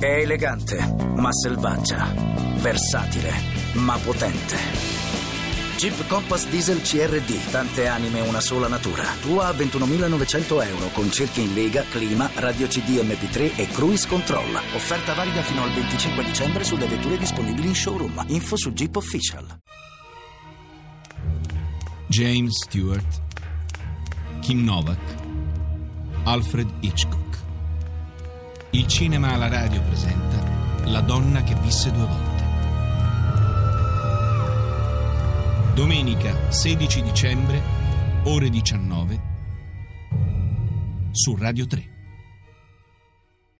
È elegante, ma selvaggia. Versatile, ma potente. Jeep Compass Diesel CRD, tante anime, una sola natura. Tua a 21.900 euro con cerchi in lega, clima, radio CD MP3 e cruise control. Offerta valida fino al 25 dicembre sulle vetture disponibili in showroom. Info su Jeep Official. James Stewart, Kim Novak, Alfred Hitchcock. Il cinema alla radio presenta La donna che visse due volte. Domenica 16 dicembre, ore 19, su Radio 3.